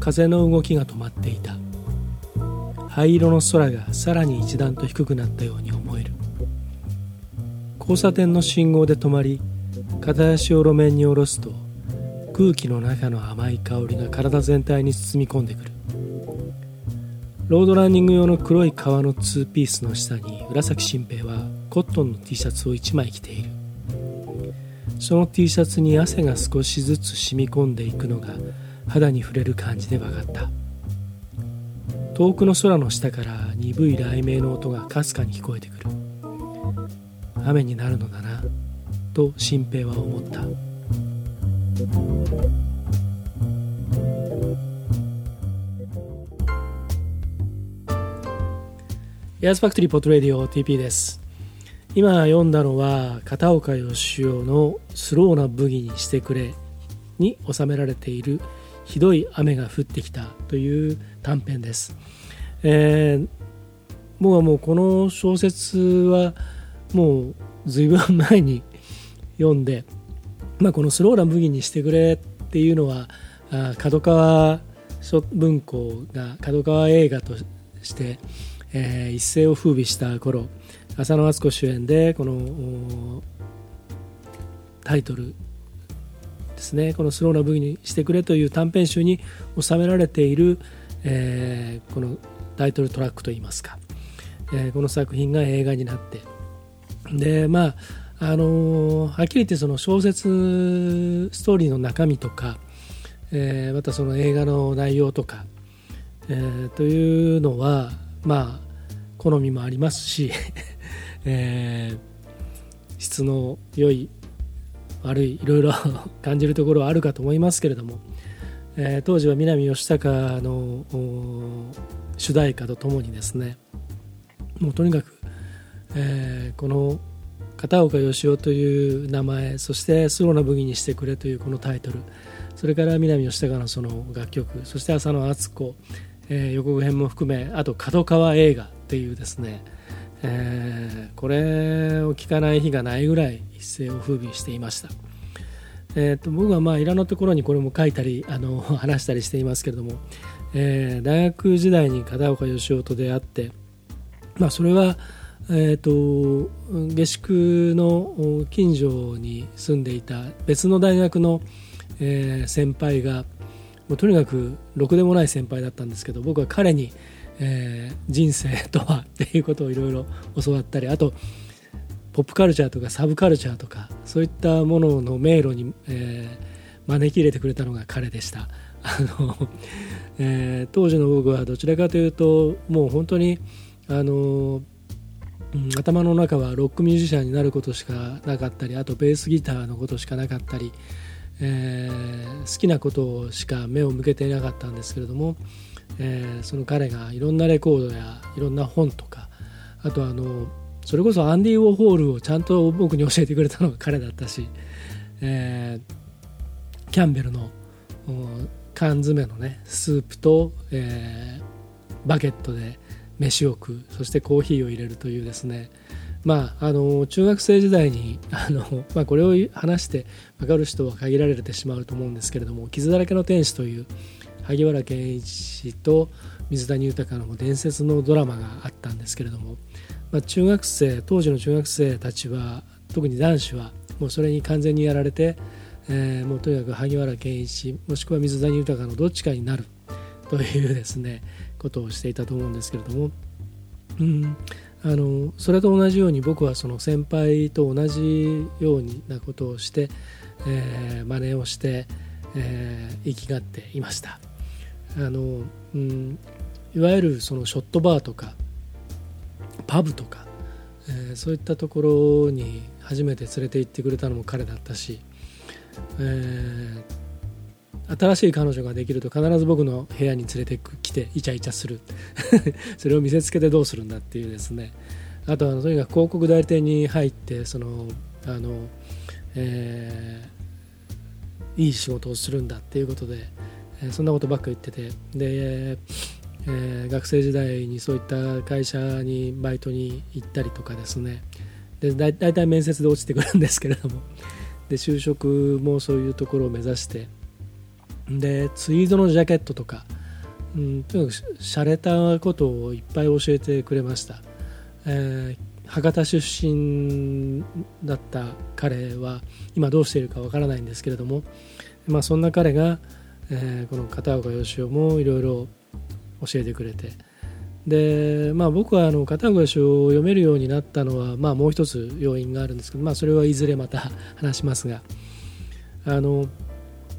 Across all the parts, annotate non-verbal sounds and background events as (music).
風の動きが止まっていた。灰色の空がさらに一段と低くなったように思える。交差点の信号で止まり片足を路面に下ろすと空気の中の甘い香りが体全体に包み込んでくる。ロードランニング用の黒い革のツーピースの下に浦崎新平はコットンの T シャツを1枚着ている。その T シャツに汗が少しずつ染み込んでいくのが肌に触れる感じで分かった。遠くの空の下から鈍い雷鳴の音がかすかに聞こえてくる。雨になるのだなと新平は思った。エアーズファクトリーポッドレディオ TP です今読んだのは片岡義雄の「スローなブギにしてくれ」に収められている「ひどい雨が降ってきたという短編です。えー、僕はもうこの小説はもう随分前に読んで、まあ、この「スローランブギにしてくれ」っていうのは角川文庫が角川映画として、えー、一世を風靡した頃浅野敦子主演でこのタイトルですね。このスローな武器にしてくれという短編集に収められている、えー、このタイトルトラックといいますか、えー、この作品が映画になって。でまああの、はっきり言ってその小説ストーリーの中身とか、えー、またその映画の内容とか、えー、というのはまあ好みもありますし、(laughs) えー、質の良い悪いいろいろ感じるところはあるかと思いますけれども、えー、当時は南義孝の主題歌とともにですねもうとにかく、えー、この片岡義雄という名前そして「スローな武器にしてくれ」というこのタイトルそれから南義孝のその楽曲そして浅野敦子、えー、予告編も含めあと角川映画っていうですねえー、これを聞かない日がないぐらい一世を風靡していました。えーと、僕はまあいろんなところにこれも書いたりあの話したりしていますけれども、えー、大学時代に片岡義雄と出会って、まあ、それは、えーと、下宿の近所に住んでいた別の大学の、えー、先輩がもうとにかくろくでもない先輩だったんですけど僕は彼にえー、人生とは (laughs) っていうことをいろいろ教わったりあとポップカルチャーとかサブカルチャーとかそういったものの迷路に、えー、招き入れてくれたのが彼でした。あのえー、当時の僕はどちらかというともう本当にあの、うん、頭の中はロックミュージシャンになることしかなかったりあとベースギターのことしかなかったり、えー、好きなことしか目を向けていなかったんですけれども、えー、その彼がいろんなレコードやいろんな本とかあとあのそれこそアンディ・ウォーホールをちゃんと僕に教えてくれたのが彼だったし、えー、キャンベルの缶詰のねスープと、えー、バケットで飯を食うそしてコーヒーを入れるというですね。まあ、あの中学生時代に (laughs) あの、まあ、これを話して分かる人は限られてしまうと思うんですけれども「傷だらけの天使」という萩原健一と水谷豊の伝説のドラマがあったんですけれども、まあ、中学生当時の中学生たちは特に男子はもうそれに完全にやられて、えー、もうとにかく萩原健一もしくは水谷豊のどっちかになるというですねことをしていたと思うんですけれども、うん、あのそれと同じように僕はその先輩と同じようなことをして、えー、真似をして、えー、生きがっていました。あの、うん、いわゆるそのショットバーとかパブとか、えー、そういったところに初めて連れて行ってくれたのも彼だったし、えー、新しい彼女ができると必ず僕の部屋に連れてきてイチャイチャする。(laughs) それを見せつけてどうするんだっていうですね。あとはとにかく広告代理店に入ってそのあの、えー、いい仕事をするんだっていうことでえそんなことばっか言ってて。で、えー、学生時代にそういった会社にバイトに行ったりとかですね。で大体面接で落ちてくるんですけれども。で就職もそういうところを目指してでツイードのジャケットとか、うん、とにかく洒落たことをいっぱい教えてくれました、えー、博多出身だった彼は今どうしているかわからないんですけれども、まあ、そんな彼が、えー、この片岡義雄もいろいろ教えてくれて。で、まあ、僕はあの片岡義雄を読めるようになったのは、まあ、もう一つ要因があるんですけど、まあ、それはいずれまた話しますがあの、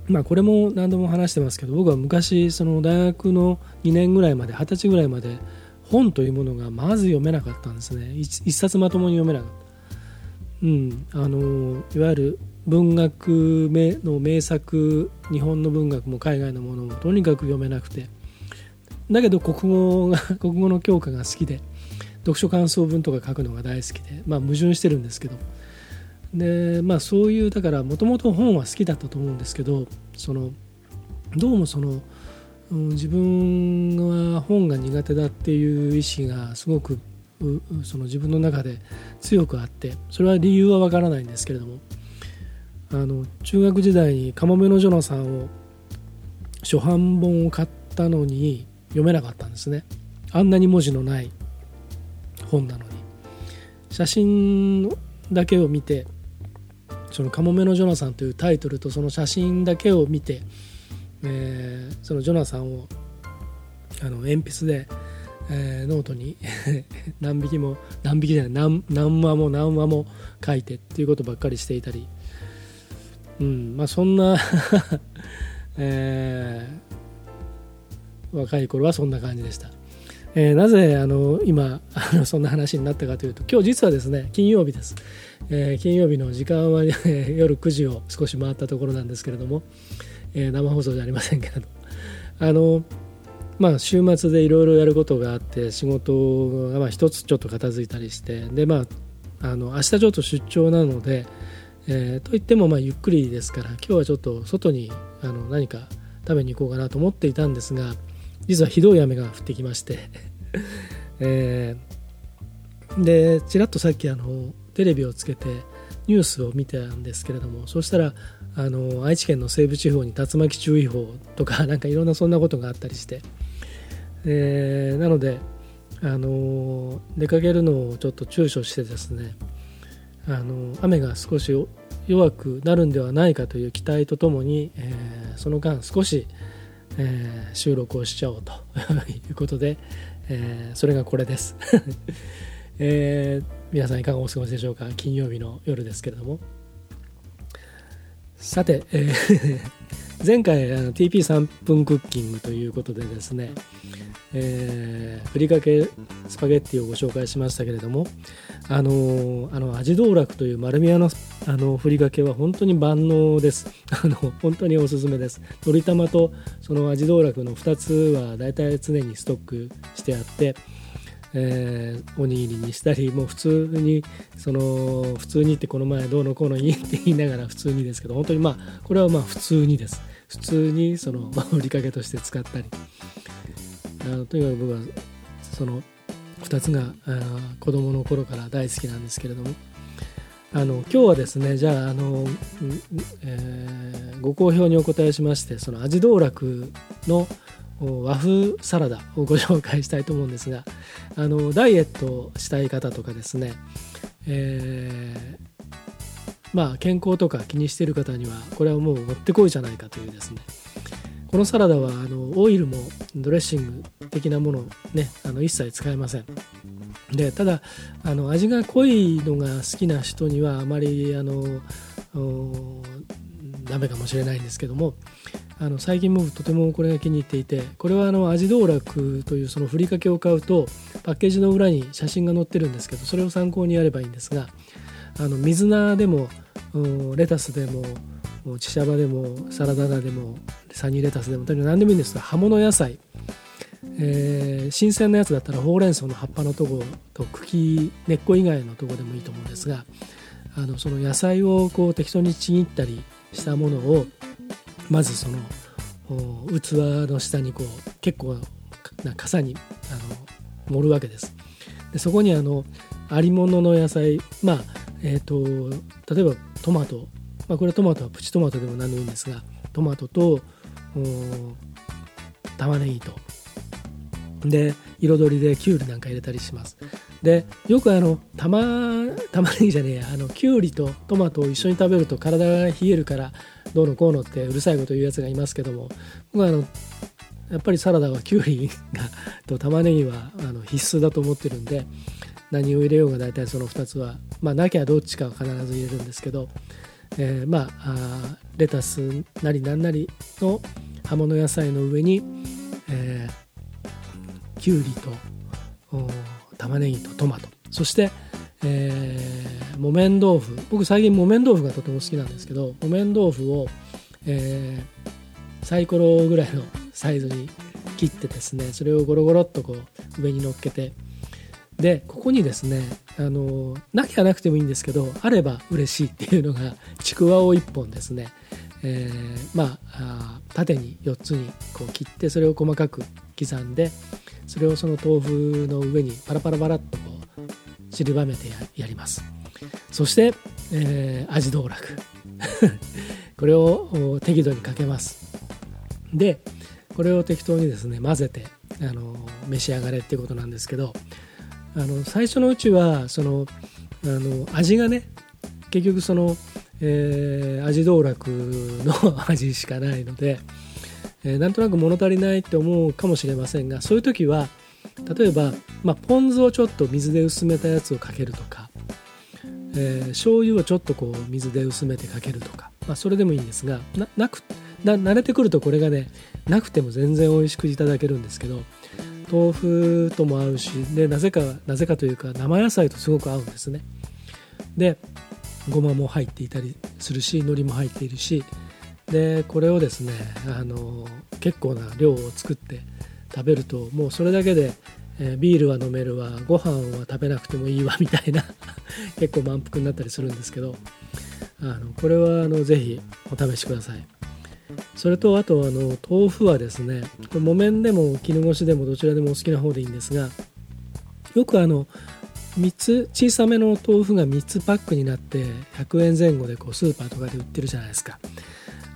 まあ、これも何度も話してますけど僕は昔その大学の2年ぐらいまで20歳ぐらいまで本というものがまず読めなかったんですね。一冊まともに読めなかった。うん、あのいわゆる文学の名作日本の文学も海外のものもとにかく読めなくて。だけど国語が (laughs) 国語の教科が好きで読書感想文とか書くのが大好きで、まあ、矛盾してるんですけど。で、まあ、そういうだからもともと本は好きだったと思うんですけどそのどうもその、うん、自分は本が苦手だっていう意思がすごくその自分の中で強くあってそれは理由はわからないんですけれどもあの中学時代に「かもめのジョナさん」を初版本を買ったのに読めなかったんですね。あんなに文字のない本なのに。写真だけを見てその「かもめのジョナサン」というタイトルとその写真だけを見て、えー、そのジョナサンをあの鉛筆で、えー、ノートに (laughs) 何匹も何匹じゃない何何話も何話も書いてっていうことばっかりしていたり、うんまあ、そんな (laughs) えー若い頃はそんな感じでした。えー、なぜあの今あのそんな話になったかというと今日実はですね金曜日です、えー、金曜日の時間は、ね、夜9時を少し回ったところなんですけれども、えー、生放送じゃありませんけれどあのまあ週末でいろいろやることがあって仕事がまあ一つちょっと片付いたりしてでまああの明日ちょっと出張なので、えー、といってもまあゆっくりですから今日はちょっと外にあの何か食べに行こうかなと思っていたんですが実はひどい雨が降ってきまして。(laughs) えー、でちらっとさっきあのテレビをつけてニュースを見たんですけれどもそしたらあの愛知県の西部地方に竜巻注意報とか (laughs) なんかいろんなそんなことがあったりして、えー、なのであの出かけるのをちょっと躊躇してですねあの雨が少し弱くなるんではないかという期待とともに、えー、その間少しえー、収録をしちゃおうと (laughs) いうことで、えー、それがこれです、(laughs) えー、皆さんいかがお過ごしでしょうか？金曜日の夜ですけれども。さて、えー前回あの TP3 分クッキングということでですね、えー、ふりかけスパゲッティをご紹介しましたけれどもあのあの味道楽という丸宮のあのふりかけは本当に万能です。(laughs) あの本当におすすめです。鶏玉とその味道楽の2つはだいたい常にストックしてあってえー、おにぎりにしたりもう普通にその普通にってこの前どうのこうのいいって言いながら普通にですけど本当にまあこれはまあ普通にです。普通にその (laughs) 売りかけとして使ったり。あのとにかく僕はその2つが子供の頃から大好きなんですけれども。あの今日はですねじゃああの、えー、ご好評にお答えしましてその味道楽の和風サラダをご紹介したいと思うんですがあのダイエットしたい方とかですね、え、まあ健康とか気にしてる方にはこれはもうもってこいじゃないかというですね。このサラダはあのオイルもドレッシング的なものねあの一切使えません。でただあの味が濃いのが好きな人にはあまりあのダメかもしれないんですけどもあの最近僕とてもこれが気に入っていてこれはあの味道楽というそのふりかけを買うとパッケージの裏に写真が載ってるんですけどそれを参考にやればいいんですがあの水菜でもレタスでもチシャバでもサラダ菜でもサニーレタスでもとにかく何でもいいんですが葉物野菜、えー、新鮮なやつだったらほうれん草の葉っぱのとこと茎根っこ以外のとこでもいいと思うんですがあのその野菜をこう適当にちぎったりしたものをまずその器の下にこう結構な傘にあの盛るわけです。でそこにあのありものの野菜まあえっ、ー、と例えばトマト、まあ、これトマトはプチトマトでも何でもいいんですがトマトと玉ねぎと。で彩りできゅうりなんか入れたりします。でよくあの玉玉ねぎじゃねえや。あのきゅうりとトマトを一緒に食べると体が冷えるからどうのこうのってうるさいこと言うやつがいますけども。僕はあのやっぱりサラダはきゅうりがと玉ねぎはあの必須だと思ってるんで何を入れようが大体その2つはまあなきゃどっちかは必ず入れるんですけど、えー、まああレタスなりなんなりの葉物野菜の上に、えー、きゅうりと玉ねぎとトマト。そして、えー、木綿豆腐。僕最近木綿豆腐がとても好きなんですけど木綿豆腐を、えー、サイコロぐらいのサイズに切ってですねそれをゴロゴロっとこう上に乗っけてでここにですねあのなきゃなくてもいいんですけどあれば嬉しいっていうのがちくわを1本ですね、えー、まあ縦に4つにこう切ってそれを細かく刻んでそれをその豆腐の上にパラパラパラっとこう散りばめてやります。そして、えー、味道楽。(laughs) これを適度にかけます。でこれを適当にですね混ぜてあの召し上がれっていうことなんですけどあの最初のうちはそのあの味がね結局その、えー、味道楽の (laughs) 味しかないので、えー、なんとなく物足りないって思うかもしれませんがそういう時は例えば、まあ、ポン酢をちょっと水で薄めたやつをかけるとか、えー、醤油をちょっとこう水で薄めてかけるとか、まあ、それでもいいんですがなく慣れてくるとこれがねなくても全然美味しくいただけるんですけど豆腐とも合うしでなぜかなぜかというか生野菜とすごく合うんですね。でごまも入っていたりするし海苔も入っているしでこれをですねあの結構な量を作って食べるともうそれだけで、えー、ビールは飲めるわご飯は食べなくてもいいわみたいな (laughs) 結構満腹になったりするんですけどあのこれはあのぜひお試しください。それとあとあの豆腐はですね木綿でも絹ごしでもどちらでもお好きな方でいいんですがよくあの3つ小さめの豆腐が3つパックになって100円前後でこうスーパーとかで売ってるじゃないですか。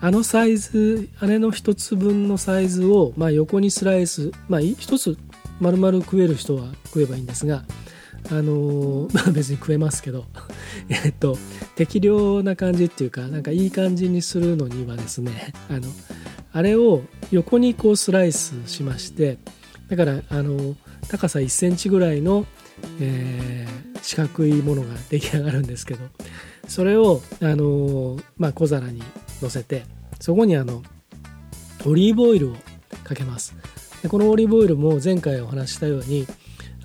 あのサイズあれの1つ分のサイズを、まあ、横にスライス、まあ、1つ丸々食える人は食えばいいんですがあの (laughs) まあ別に食えますけど。えっと適量な感じっていうかなんかいい感じにするのにはですねあのあれを横にこうスライスしましてだからあの高さ1センチぐらいの、えー、四角いものが出来上がるんですけどそれをあの、まあ、小皿に乗せてそこにあのオリーブオイルをかけます。でこのオリーブオイルも前回お話ししたように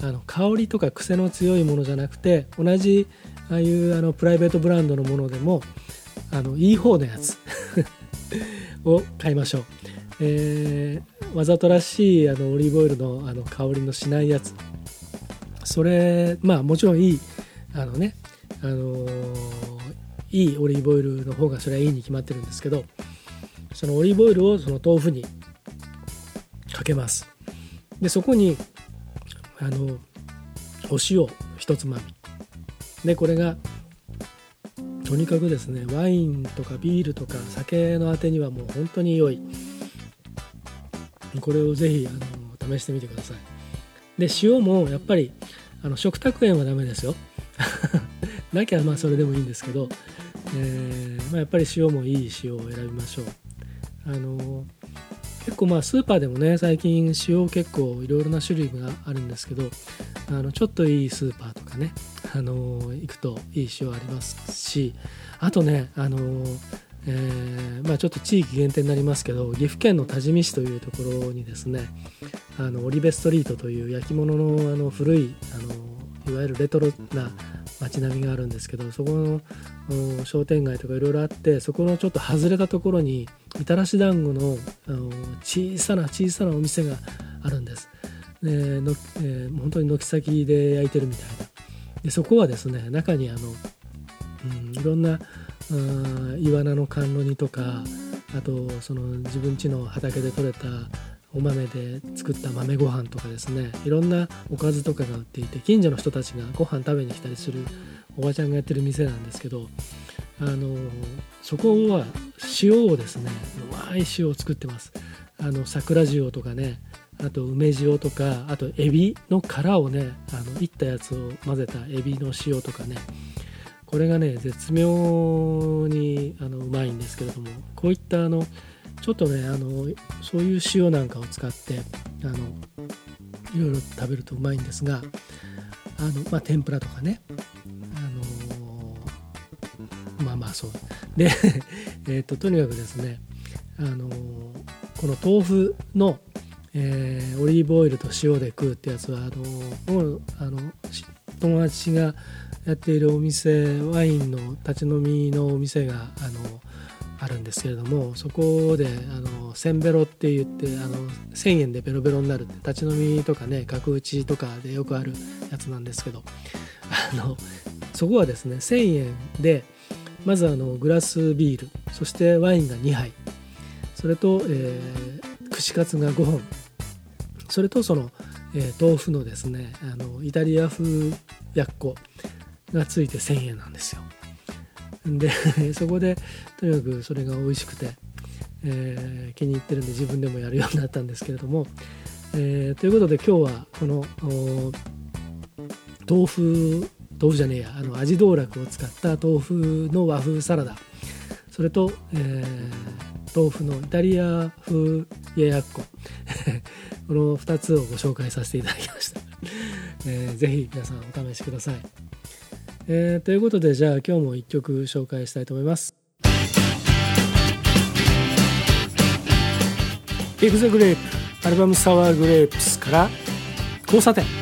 あの香りとか癖の強いものじゃなくて同じああいうあのプライベートブランドのものでもあのいい方のやつ (laughs) を買いましょう、えー、わざとらしいあのオリーブオイルのあの香りのしないやつ。それまあもちろんいいあのねあのー、いいオリーブオイルの方がそれはいいに決まってるんですけどそのオリーブオイルをその豆腐にかけます。でそこにあのお塩一つまみ。でこれがとにかくですねワインとかビールとか酒のあてにはもう本当に良い。これをぜひあの試してみてください。で塩もやっぱりあの食卓塩はダメですよ。(laughs) なきゃまあそれでもいいんですけど、えーまあ、やっぱり塩もいい塩を選びましょう。あの結構まあスーパーでもね最近塩結構いろいろな種類があるんですけどあのちょっといいスーパーとかねあの行くといい塩ありますしあとねあのえー、まあ、ちょっと地域限定になりますけど岐阜県の多治見市というところにですねあのオリベストリートという焼き物のあの古いあのいわゆるレトロな街並みがあるんですけどそこの商店街とかいろいろあってそこのちょっと外れたところにみたらし団子のあの小さな小さなお店があるんです。でのえー、本当に軒先で焼いてるみたいなでそこはですね中にあの、うん、いろんなイワナの甘露煮とかあとその自分家の畑で採れたお豆で作った豆ご飯とかですねいろんなおかずとかが売っていて近所の人たちがご飯食べに来たりするおばちゃんがやってる店なんですけどあのそこは塩をですねうまい塩を作ってます。あの桜塩とかねあと梅塩とかあとエビの殻をねあのいったやつを混ぜたエビの塩とかね。これがね絶妙にあのうまいんですけれどもこういったあのちょっとねあのそういう塩なんかを使ってあのいろいろ食べるとうまいんですがあの、まあ、天ぷらとかね。まあまあそう。で (laughs) えっととにかくですねあのこの豆腐の、えー、オリーブオイルと塩で食うってやつはあのもうあの友達がやっているお店ワインの立ち飲みのお店があのあるんですけれどもそこであのセンベロって言ってあの1,000円でベロベロになるって立ち飲みとかね角打ちとかでよくあるやつなんですけどあのそこはですね1,000円でまずあのグラスビールそしてワインが2杯それと、えー、串カツが5本それとその、えー、豆腐のですねあのイタリア風やっこがついて1,000円なんですよ。で (laughs) そこでとにかくそれが美味しくて、えー、気に入ってるんで自分でもやるようになったんですけれども、えー、ということで今日はこの豆腐豆腐じゃねえや。あの味道楽を使った豆腐の和風サラダ。それと、えー、豆腐のイタリア風ややっこ。(laughs) この2つをご紹介させていただきました、(laughs) えー、ぜひ皆さんお試しください、えー、ということでじゃあ今日も1曲紹介したいと思います。ビッグザグレープアルバムサワーグレープスから交差点。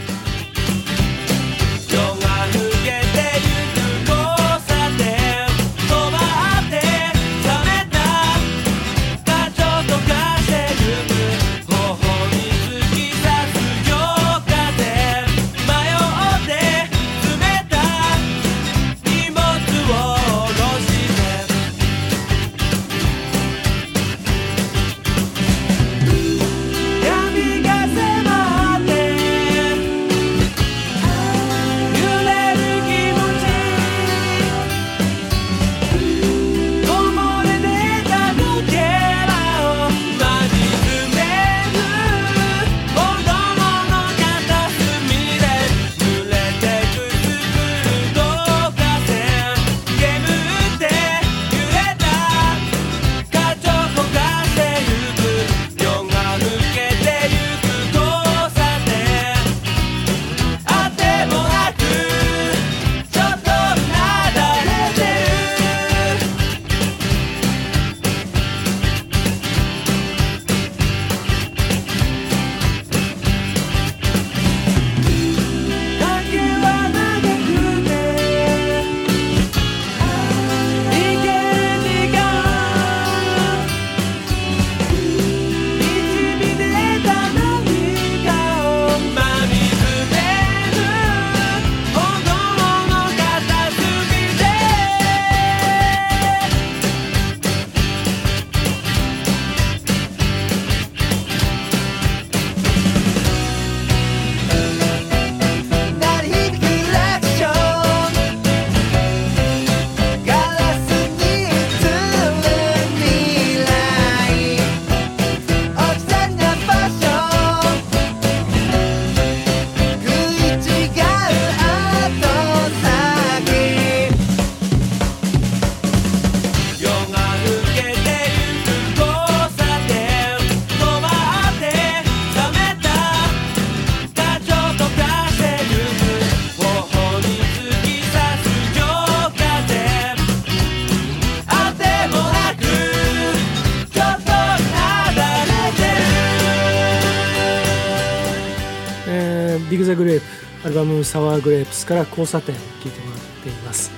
サワーグレープスから交差点を聴いてもらっています。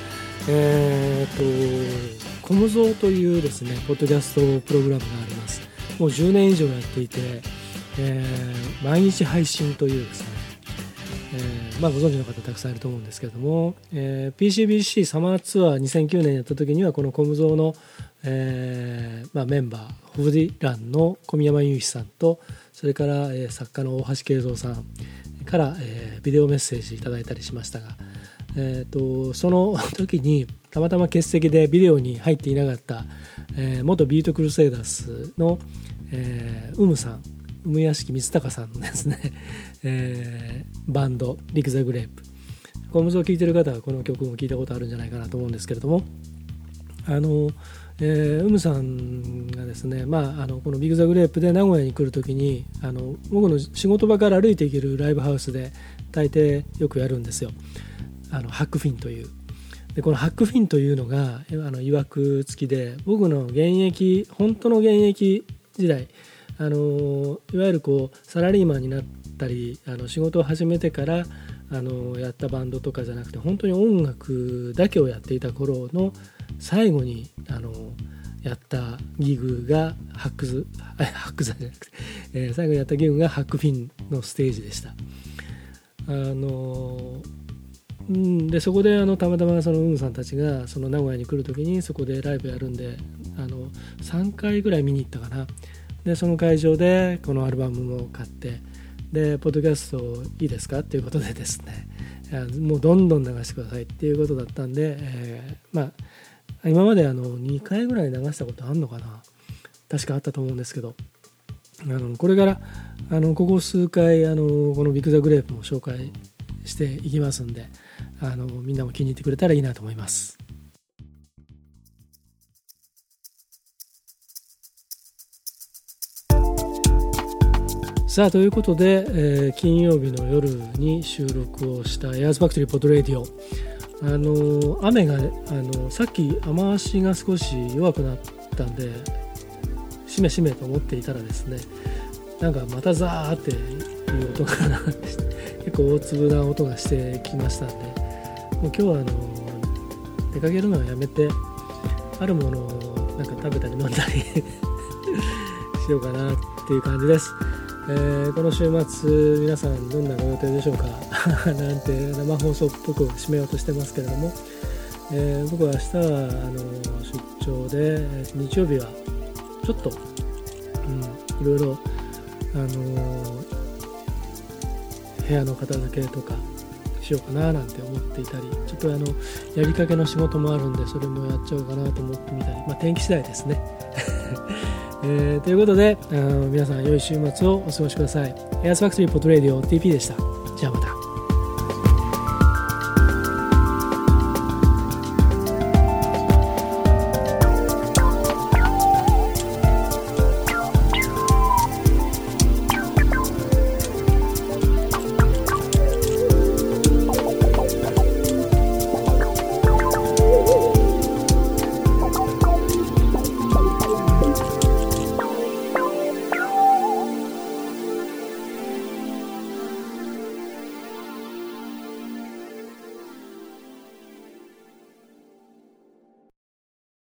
えー、っとコムゾーというですねポッドキャストプログラムがあります。もう10年以上やっていて、えー、毎日配信というですね、えー、まあ、ご存知の方たくさんいると思うんですけれども、えー、PCBC サマーツアー2009年やった時にはこのコムゾーのえーまあ、メンバーホフディランの小宮山雄飛さんとそれから、え、作家の大橋慶三さんから、えー、ビデオメッセージいただいたりしましたが、えーと、その (laughs) 時にたまたま欠席でビデオに入っていなかった、えー、元ビートクルセイダースの、えー、ウムさんウム屋敷光隆さんのですね、(laughs) えー、バンド「リク・ザ・グレープ」コムズを聴いてる方はこの曲も聴いたことあるんじゃないかなと思うんですけれどもあの、えー、ウムさんがですね、まあ、あのこのビッグ・ザ・グレープで名古屋に来るときにあの僕の仕事場から歩いていけるライブハウスで大抵よくやるんですよ。あのハックフィンという。でこのハックフィンというのがあの曰く付きで僕の現役本当の現役時代あのいわゆるこうサラリーマンになったりあの仕事を始めてからあのやったバンドとかじゃなくて本当に音楽だけをやっていた頃の最後にあのやったギグがハックズハックズじゃなくて、えー、最後にやったギグがハックフィンのステージでした。あのうん、でそこであのたまたまそのウムさんたちがその名古屋に来る時にそこでライブやるんであの3回ぐらい見に行ったかなでその会場でこのアルバムも買ってでポッドキャストいいですかっていうことでですねもうどんどん流してくださいっていうことだったんで、えー、まあ今まであの2回ぐらい流したことあるのかな？確かあったと思うんですけど。あのこれからあのここ数回あのこのビッグ・ザ・グレープも紹介していきますんであのみんなも気に入ってくれたらいいなと思います。さあということで、えー、金曜日の夜に収録をしたエアーズファクトリーポッドレディオあの雨があのさっき雨足が少し弱くなったんでしめしめと思っていたらですねなんかまたザーっていう音が結構大粒な音がしてきましたんでもう今日はあの出かけるのはやめてあるものをなんか食べたり飲んだり (laughs) しようかなっていう感じです。えー、この週末皆さんどんなご予定でしょうか？(laughs) なんて生放送っぽく締めようとしてますけれども、えー、僕は明日はあの出張で日曜日はちょっと、うん、いろいろ、あの部屋の片付けとかしようかななんて思っていたりちょっとあのやりかけの仕事もあるんでそれもやっちゃおうかなと思ってみたり、まあ、天気次第ですね。えー、ということであの皆さん良い週末をお過ごしください。エアーズファクトリーポッドレディオ TP でした。じゃあまた。